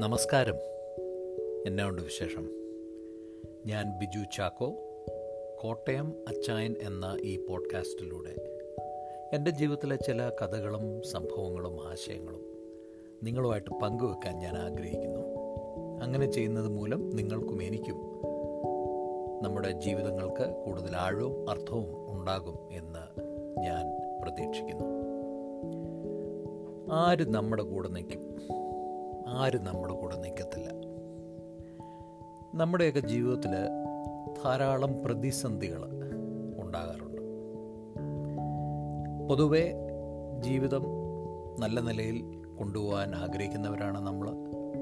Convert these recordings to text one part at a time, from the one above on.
നമസ്കാരം. എന്നാ ഉണ്ട് വിശേഷം? ഞാൻ ബിജു ചാക്കോ കോട്ടയം അച്ചായൻ എന്ന ഈ പോഡ്കാസ്റ്റിലൂടെ എന്റെ ജീവിതത്തിലെ ചില കഥകളും സംഭവങ്ങളും ആശയങ്ങളും നിങ്ങളുമായിട്ട് പങ്കുവെക്കാൻ ഞാൻ ആഗ്രഹിക്കുന്നു. അങ്ങനെ ചെയ്യുന്നത് മൂലം നിങ്ങൾക്കും എനിക്കും നമ്മുടെ ജീവിതങ്ങൾക്ക് കൂടുതൽ ആഴവും അർത്ഥവും ഉണ്ടാകും എന്ന് ഞാൻ പ്രതീക്ഷിക്കുന്നു. ആര് നമ്മുടെ കൂടെ നിൽക്കും? ആരും നമ്മുടെ കൂടെ നിൽക്കത്തില്ല. നമ്മുടെയൊക്കെ ജീവിതത്തിൽ ധാരാളം പ്രതിസന്ധികൾ ഉണ്ടാകാറുണ്ട്. പൊതുവെ ജീവിതം നല്ല നിലയിൽ കൊണ്ടുപോകാൻ ആഗ്രഹിക്കുന്നവരാണ് നമ്മൾ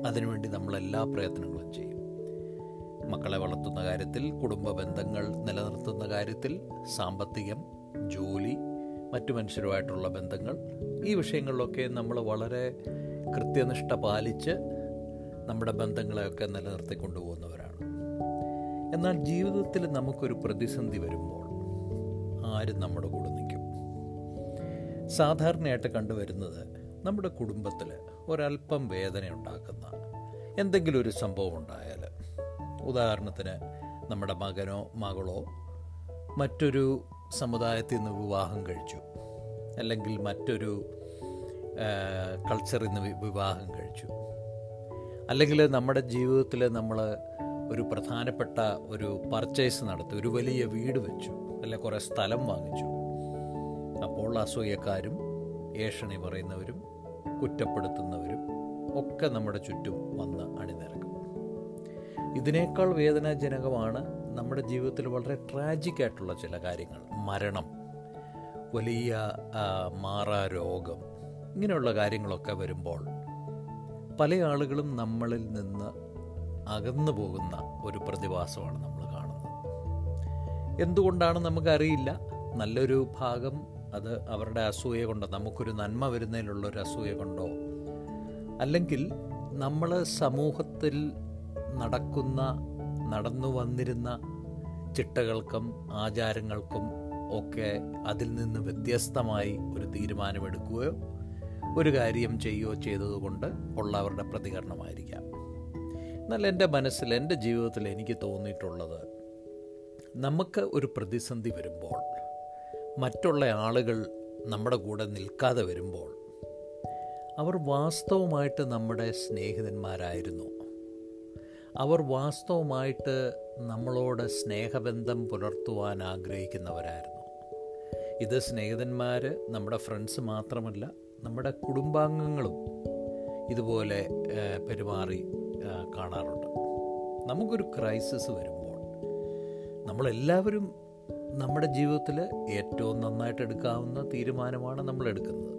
അതിനുവേണ്ടി നമ്മൾ എല്ലാ പ്രയത്നങ്ങളും ചെയ്യും. മക്കളെ വളർത്തുന്ന കാര്യത്തിൽ കുടുംബ ബന്ധങ്ങൾ നിലനിർത്തുന്ന കാര്യത്തിൽ സാമ്പത്തികം ജോലി മറ്റു മനുഷ്യരുമായിട്ടുള്ള ബന്ധങ്ങൾ ഈ വിഷയങ്ങളിലൊക്കെ നമ്മൾ വളരെ കൃത്യനിഷ്ഠ പാലിച്ച് നമ്മുടെ ബന്ധങ്ങളെയൊക്കെ നിലനിർത്തി കൊണ്ടുപോകുന്നവരാണ്. എന്നാൽ ജീവിതത്തിൽ നമുക്കൊരു പ്രതിസന്ധി വരുമ്പോൾ ആരും നമ്മുടെ കൂടെ നിൽക്കും. സാധാരണയായിട്ട് കണ്ടുവരുന്നത് നമ്മുടെ കുടുംബത്തിൽ ഒരല്പം വേദന ഉണ്ടാക്കുന്ന എന്തെങ്കിലും ഒരു സംഭവം ഉണ്ടായാൽ ഉദാഹരണത്തിന് നമ്മുടെ മകനോ മകളോ മറ്റൊരു സമുദായത്തിൽ നിന്ന് വിവാഹം കഴിച്ചു അല്ലെങ്കിൽ മറ്റൊരു കൾച്ചറിൽ നിന്ന് വിവാഹം കഴിച്ചു. അല്ലെങ്കിൽ നമ്മുടെ ജീവിതത്തിൽ നമ്മൾ ഒരു പ്രധാനപ്പെട്ട ഒരു പർച്ചേസ് നടത്തി ഒരു വലിയ വീട് വെച്ചു അല്ലെ കുറേ സ്ഥലം വാങ്ങിച്ചു. അപ്പോൾ അസൂയക്കാരും ഏഷണി പറയുന്നവരും കുറ്റപ്പെടുത്തുന്നവരും ഒക്കെ നമ്മുടെ ചുറ്റും വന്ന് അണിനിരക്കും. ഇതിനേക്കാൾ വേദനാജനകമാണ് നമ്മുടെ ജീവിതത്തിൽ വളരെ ട്രാജിക് ആയിട്ടുള്ള ചില കാര്യങ്ങൾ. മരണം വലിയ മാറാ രോഗം ഇങ്ങനെയുള്ള കാര്യങ്ങളൊക്കെ വരുമ്പോൾ പല ആളുകളും നമ്മളിൽ നിന്ന് അകന്നു പോകുന്ന ഒരു പ്രതിഭാസമാണ് നമ്മൾ കാണുന്നത്. എന്തുകൊണ്ടാണ് നമുക്കറിയില്ല. നല്ലൊരു ഭാഗം അത് അവരുടെ അസൂയ കൊണ്ടോ നമുക്കൊരു നന്മ വരുന്നതിലുള്ള ഒരു അസൂയ കൊണ്ടോ അല്ലെങ്കിൽ നമ്മൾ സമൂഹത്തിൽ നടക്കുന്ന നടന്നു വന്നിരുന്ന ചിട്ടകൾക്കും ആചാരങ്ങൾക്കും ഒക്കെ അതിൽ നിന്ന് വ്യത്യസ്തമായി ഒരു തീരുമാനമെടുക്കുകയോ ഒരു കാര്യം ചെയ്യുകയോ ചെയ്തതുകൊണ്ട് ഉള്ളവരുടെ പ്രതികരണമായിരിക്കാം. എന്നാൽ എന്റെ മനസ്സിൽ എന്റെ ജീവിതത്തിൽ എനിക്ക് തോന്നിയിട്ടുള്ളത് നമുക്ക് ഒരു പ്രതിസന്ധി വരുമ്പോൾ മറ്റുള്ള ആളുകൾ നമ്മുടെ കൂടെ നിൽക്കാതെ വരുമ്പോൾ അവർ വാസ്തവമായിട്ട് നമ്മുടെ സ്നേഹിതന്മാരായിരുന്നു. അവർ വാസ്തവമായിട്ട് നമ്മളോട് സ്നേഹബന്ധം പുലർത്തുവാൻ ആഗ്രഹിക്കുന്നവരായിരുന്നു. ഇത് സ്നേഹിതന്മാർ നമ്മുടെ ഫ്രണ്ട്സ് മാത്രമല്ല നമ്മുടെ കുടുംബാംഗങ്ങളും ഇതുപോലെ പെരുമാറി കാണാറുണ്ട്. നമുക്കൊരു ക്രൈസിസ് വരുമ്പോൾ നമ്മളെല്ലാവരും നമ്മുടെ ജീവിതത്തിൽ ഏറ്റവും നന്നായിട്ട് എടുക്കാവുന്ന തീരുമാനമാണ് നമ്മൾ എടുക്കുന്നത്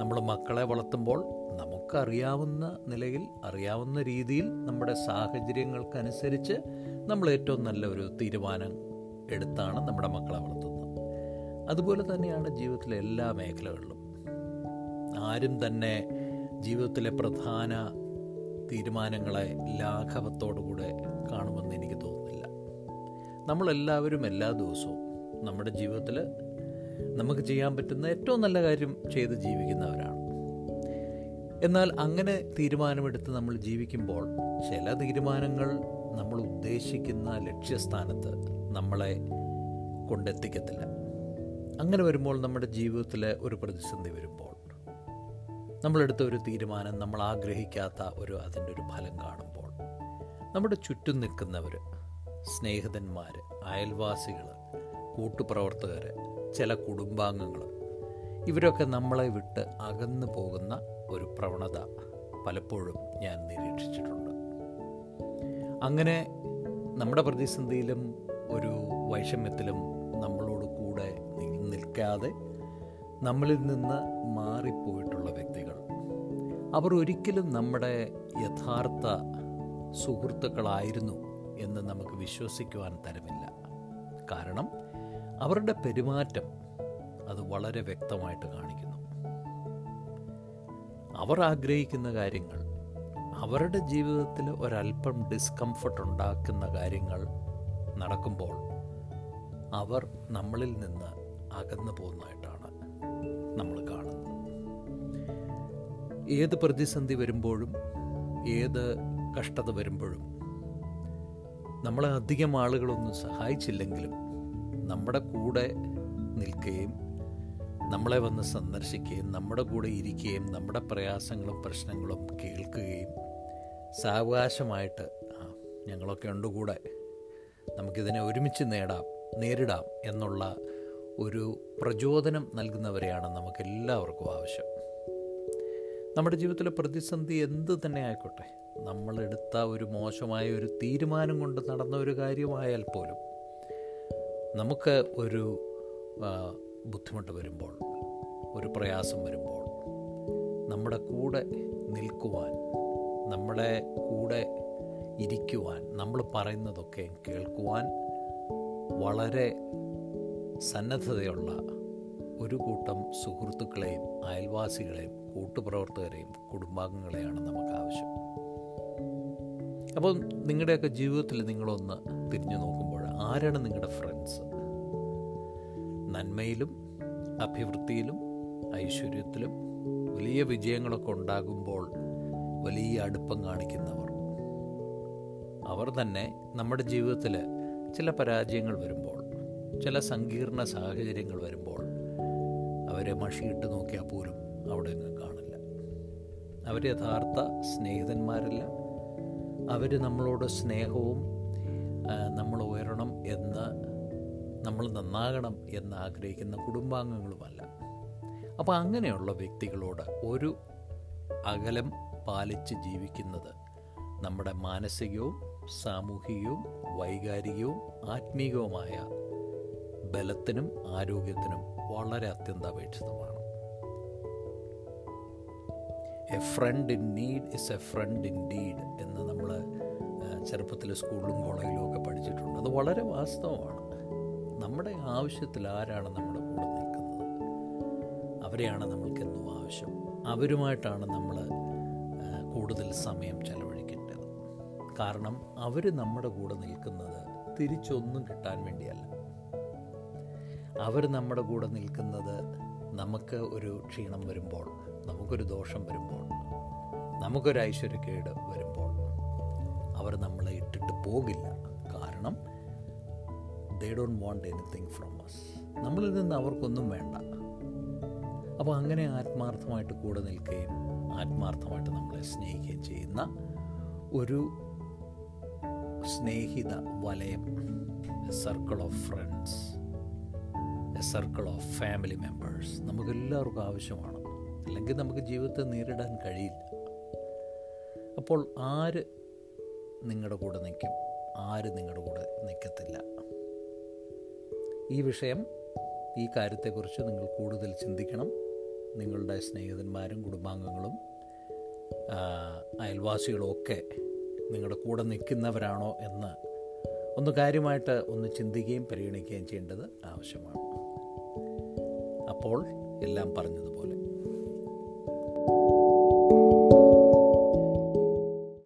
നമ്മൾ മക്കളെ വളർത്തുമ്പോൾ നമുക്കറിയാവുന്ന നിലയിൽ അറിയാവുന്ന രീതിയിൽ നമ്മുടെ സാഹചര്യങ്ങൾക്കനുസരിച്ച് നമ്മൾ ഏറ്റവും നല്ല ഒരു തീരുമാനം എടുത്താണ് നമ്മുടെ മക്കളെ വളർത്തുന്നത്. അതുപോലെ തന്നെയാണ് ജീവിതത്തിലെ എല്ലാ മേഖലകളിലും ആരും തന്നെ ജീവിതത്തിലെ പ്രധാന തീരുമാനങ്ങളെ ലാഘവത്തോടുകൂടെ കാണുമെന്ന് എനിക്ക് തോന്നുന്നില്ല. നമ്മളെല്ലാവരും എല്ലാ ദിവസവും നമ്മുടെ ജീവിതത്തിൽ നമുക്ക് ചെയ്യാൻ പറ്റുന്ന ഏറ്റവും നല്ല കാര്യം ചെയ്ത് ജീവിക്കുന്നവരാണ്. എന്നാൽ അങ്ങനെ തീരുമാനമെടുത്ത് നമ്മൾ ജീവിക്കുമ്പോൾ ചില തീരുമാനങ്ങൾ നമ്മൾ ഉദ്ദേശിക്കുന്ന ലക്ഷ്യസ്ഥാനത്ത് നമ്മളെ കൊണ്ടെത്തിക്കത്തില്ല. അങ്ങനെ വരുമ്പോൾ നമ്മുടെ ജീവിതത്തിൽ ഒരു പ്രതിസന്ധി വരുമ്പോൾ നമ്മളെടുത്ത ഒരു തീരുമാനം നമ്മൾ ആഗ്രഹിക്കാത്ത ഒരു അതിന്റെ ഒരു ഫലം കാണുമ്പോൾ നമ്മുടെ ചുറ്റും നിൽക്കുന്നവർ സ്നേഹിതന്മാർ അയൽവാസികൾ കൂട്ടുപ്രവർത്തകർ ചില കുടുംബാംഗങ്ങൾ ഇവരൊക്കെ നമ്മളെ വിട്ട് അകന്നു പോകുന്ന ഒരു പ്രവണത പലപ്പോഴും ഞാൻ നിരീക്ഷിച്ചിട്ടുണ്ട്. അങ്ങനെ നമ്മുടെ പ്രതിസന്ധിയിലും ഒരു വൈഷമ്യത്തിലും നിൽക്കാതെ നമ്മളിൽ നിന്ന് മാറിപ്പോയിട്ടുള്ള വ്യക്തികൾ. അവർ ഒരിക്കലും നമ്മുടെ യഥാർത്ഥ സുഹൃത്തുക്കളായിരുന്നു എന്ന് നമുക്ക് വിശ്വസിക്കുവാൻ തരമില്ല. കാരണം അവരുടെ പെരുമാറ്റം അത് വളരെ വ്യക്തമായിട്ട് കാണിക്കുന്നു. അവർ ആഗ്രഹിക്കുന്ന കാര്യങ്ങൾ അവരുടെ ജീവിതത്തിൽ ഒരല്പം ഡിസ്കംഫർട്ട് ഉണ്ടാക്കുന്ന കാര്യങ്ങൾ നടക്കുമ്പോൾ അവർ നമ്മളിൽ നിന്ന് അകന്നു പോകുന്നതായിട്ടാണ് നമ്മൾ കാണുന്നത്. ഏത് പ്രതിസന്ധി വരുമ്പോഴും ഏത് കഷ്ടത വരുമ്പോഴും നമ്മളെ അധികം ആളുകളൊന്നും സഹായിച്ചില്ലെങ്കിലും നമ്മുടെ കൂടെ നിൽക്കുകയും നമ്മളെ വന്ന് സന്ദർശിക്കുകയും നമ്മുടെ കൂടെ ഇരിക്കുകയും നമ്മുടെ പ്രയാസങ്ങളും പ്രശ്നങ്ങളും കേൾക്കുകയും സാവകാശമായിട്ട് ആ ഞങ്ങളൊക്കെ ഉണ്ട് കൂടെ നമുക്കിതിനെ ഒരുമിച്ച് നേടാം നേരിടാം എന്നുള്ള ഒരു പ്രചോദനം നൽകുന്നവരെയാണ് നമുക്ക് എല്ലാവർക്കും ആവശ്യം. നമ്മുടെ ജീവിതത്തിലെ പ്രതിസന്ധി എന്ത് തന്നെ ആയിക്കോട്ടെ നമ്മളെടുത്ത ഒരു മോശമായ ഒരു തീരുമാനം കൊണ്ട് നടന്ന ഒരു കാര്യമായാൽ പോലും നമുക്ക് ഒരു ബുദ്ധിമുട്ട് വരുമ്പോൾ ഒരു പ്രയാസം വരുമ്പോൾ നമ്മുടെ കൂടെ നിൽക്കുവാൻ നമ്മുടെ കൂടെ ഇരിക്കുവാൻ നമ്മൾ പറയുന്നതൊക്കെ കേൾക്കുവാൻ വളരെ സന്നദ്ധതയുള്ള ഒരു കൂട്ടം സുഹൃത്തുക്കളെയും അയൽവാസികളെയും കൂട്ടുപ്രവർത്തകരെയും കുടുംബാംഗങ്ങളെയാണ് നമുക്ക് ആവശ്യം അപ്പോൾ നിങ്ങളുടെയൊക്കെ ജീവിതത്തിൽ നിങ്ങളൊന്ന് തിരിഞ്ഞു നോക്കുമ്പോൾ ആരാണ് നിങ്ങളുടെ ഫ്രണ്ട്സ് നന്മയിലും അഭിവൃദ്ധിയിലും ഐശ്വര്യത്തിലും വലിയ വിജയങ്ങളൊക്കെ ഉണ്ടാകുമ്പോൾ വലിയ അടുപ്പം കാണിക്കുന്നവർ. അവർ തന്നെ നമ്മുടെ ജീവിതത്തിൽ ചില പരാജയങ്ങൾ വരുമ്പോൾ ചില സങ്കീർണ സാഹചര്യങ്ങൾ വരുമ്പോൾ അവരെ മഷിയിട്ട് നോക്കിയാൽ പോലും അവിടെ നിന്ന് കാണില്ല. അവർ യഥാർത്ഥ സ്നേഹിതന്മാരല്ല. അവർ നമ്മളോട് സ്നേഹവും നമ്മൾ ഉയരണം എന്ന് നമ്മൾ നന്നാകണം എന്ന് ആഗ്രഹിക്കുന്ന കുടുംബാംഗങ്ങളുമല്ല. അപ്പോൾ അങ്ങനെയുള്ള വ്യക്തികളോട് ഒരു അകലം പാലിച്ച് ജീവിക്കുന്നത് നമ്മുടെ മാനസികവും സാമൂഹികവും വൈകാരികവും ആത്മീകവുമായ ബലത്തിനും ആരോഗ്യത്തിനും വളരെ അത്യന്താപേക്ഷിതമാണ്. A friend in need is a friend indeed എന്ന് നമ്മൾ ചെറുപ്പത്തിലെ സ്കൂളിലും കോളേജിലും ഒക്കെ പഠിച്ചിട്ടുണ്ട്. അത് വളരെ വാസ്തവമാണ്. നമ്മുടെ ആവശ്യത്തിൽ ആരാണ് നമ്മുടെ കൂടെ നിൽക്കുന്നത്? അവരെയാണ് നമ്മൾക്കെന്നും ആവശ്യം? അവരുമായിട്ടാണ് നമ്മൾ കൂടുതൽ സമയം ചെലവഴിക്കേണ്ടത്. കാരണം അവർ നമ്മുടെ കൂടെ നിൽക്കുന്നത് തിരിച്ചൊന്നും കിട്ടാൻ വേണ്ടിയല്ല. അവർ നമ്മുടെ കൂടെ നിൽക്കുന്നത് നമുക്ക് ഒരു ക്ഷീണം വരുമ്പോൾ നമുക്കൊരു ദോഷം വരുമ്പോൾ നമുക്കൊരു ഐശ്വര്യക്കേട് വരുമ്പോൾ അവർ നമ്മളെ ഇട്ടിട്ട് പോകില്ല. കാരണം they don't want anything from us നമ്മളിൽ നിന്ന് അവർക്കൊന്നും വേണ്ട. അപ്പോൾ അങ്ങനെ ആത്മാർത്ഥമായിട്ട് കൂടെ നിൽക്കുകയും ആത്മാർത്ഥമായിട്ട് നമ്മളെ സ്നേഹിക്കുകയും ചെയ്യുന്ന ഒരു സ്നേഹിത വലയം circle of friends a circle of family members നമുക്കെല്ലാവർക്കും ആവശ്യമാണ്. അല്ലെങ്കിൽ നമുക്ക് ജീവിതത്തെ നേരിടാൻ കഴിയില്ല. അപ്പോൾ ആര് നിങ്ങളുടെ കൂടെ നിൽക്കും? ആര് നിങ്ങളുടെ കൂടെ നിൽക്കത്തില്ല? ഈ വിഷയം ഈ കാര്യത്തെക്കുറിച്ച് നിങ്ങൾ കൂടുതൽ ചിന്തിക്കണം. നിങ്ങളുടെ സ്നേഹിതന്മാരും കുടുംബാംഗങ്ങളും അയൽവാസികളും ഒക്കെ നിങ്ങളുടെ കൂടെ നിൽക്കുന്നവരാണോ എന്ന് ഒന്ന് കാര്യമായിട്ട് ഒന്ന് ചിന്തിക്കുകയും പരിഗണിക്കുകയും ചെയ്യേണ്ടത് ആവശ്യമാണ്. അപ്പോൾ എല്ലാം പറഞ്ഞതുപോലെ.